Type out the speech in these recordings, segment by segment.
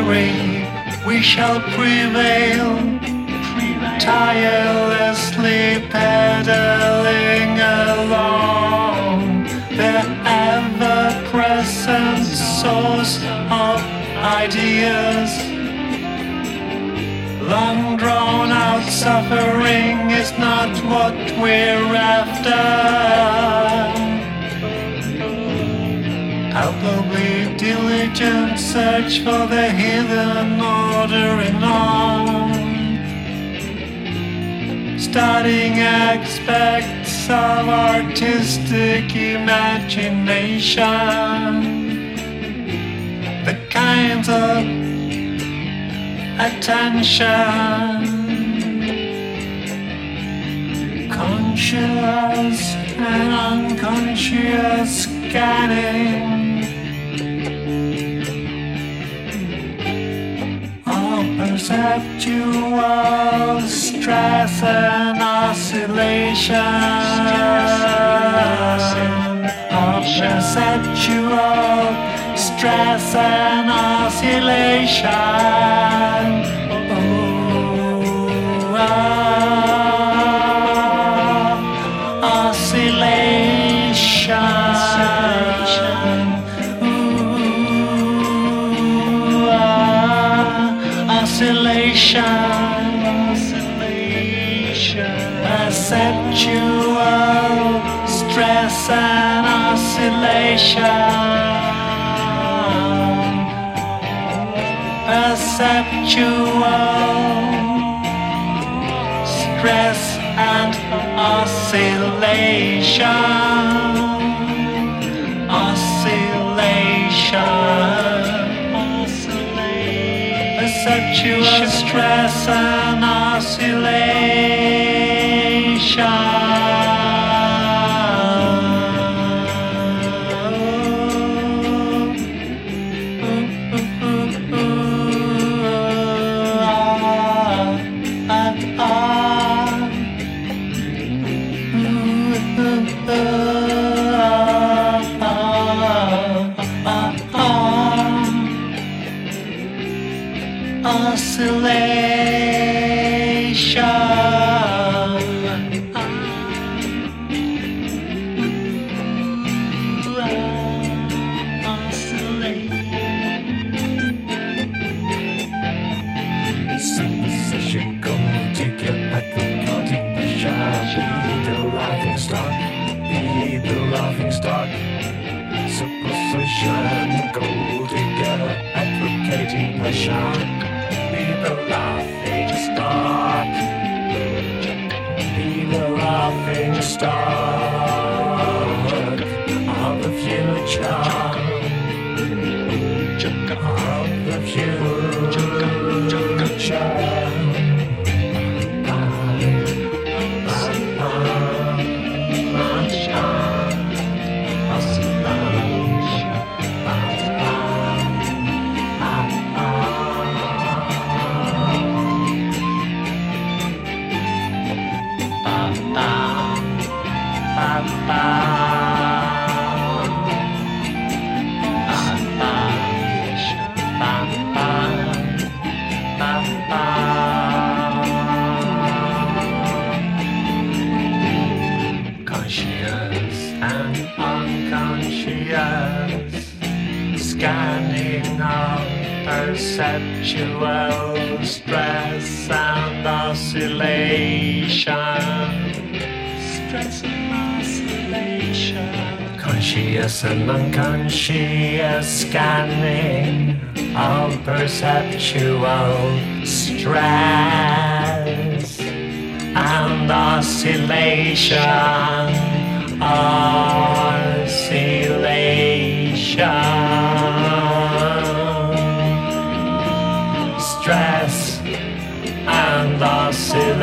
commentary, we shall prevail. Tirelessly pedaling along, the ever-present source of ideas. Long drawn out suffering is not what we're after. Diligent search for the hidden order in all. Starting aspects of artistic imagination. The kinds of attention. Conscious and unconscious scanning. Perceptual stress and oscillation. Of perceptual stress and oscillation. Perceptual stress and oscillation. Oscillation. Perceptual stress and oscillation. The laughing stock, be the laughing stock. Supposition go together, advocating passion. Be the laughing stock, be the laughing stock perceptual stress and oscillation. Stress and oscillation. Conscious and unconscious scanning of perceptual stress and oscillation, oscillation, and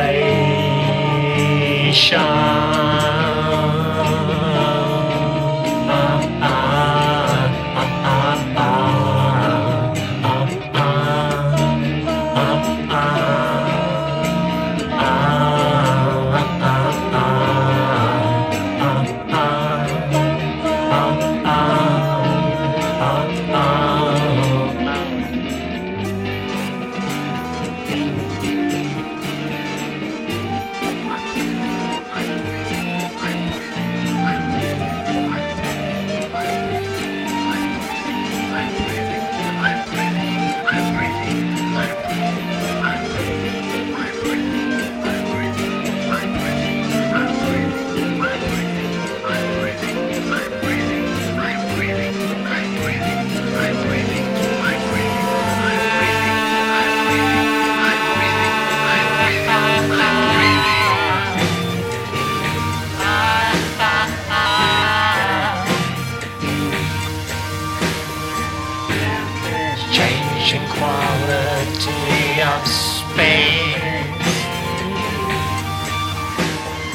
changing quality of space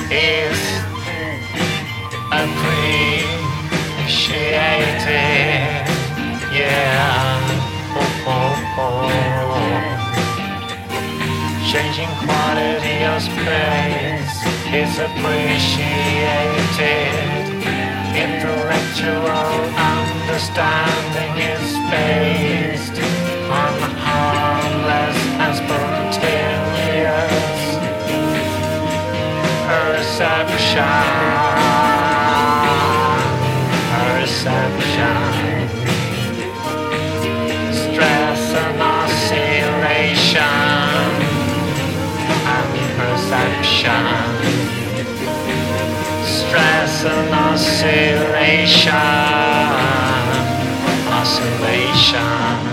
is appreciated. Yeah, oh, oh, oh. changing quality of space is appreciated. Intellectual understanding is space. Stress and oscillation and perception. Stress and oscillation. Oscillation.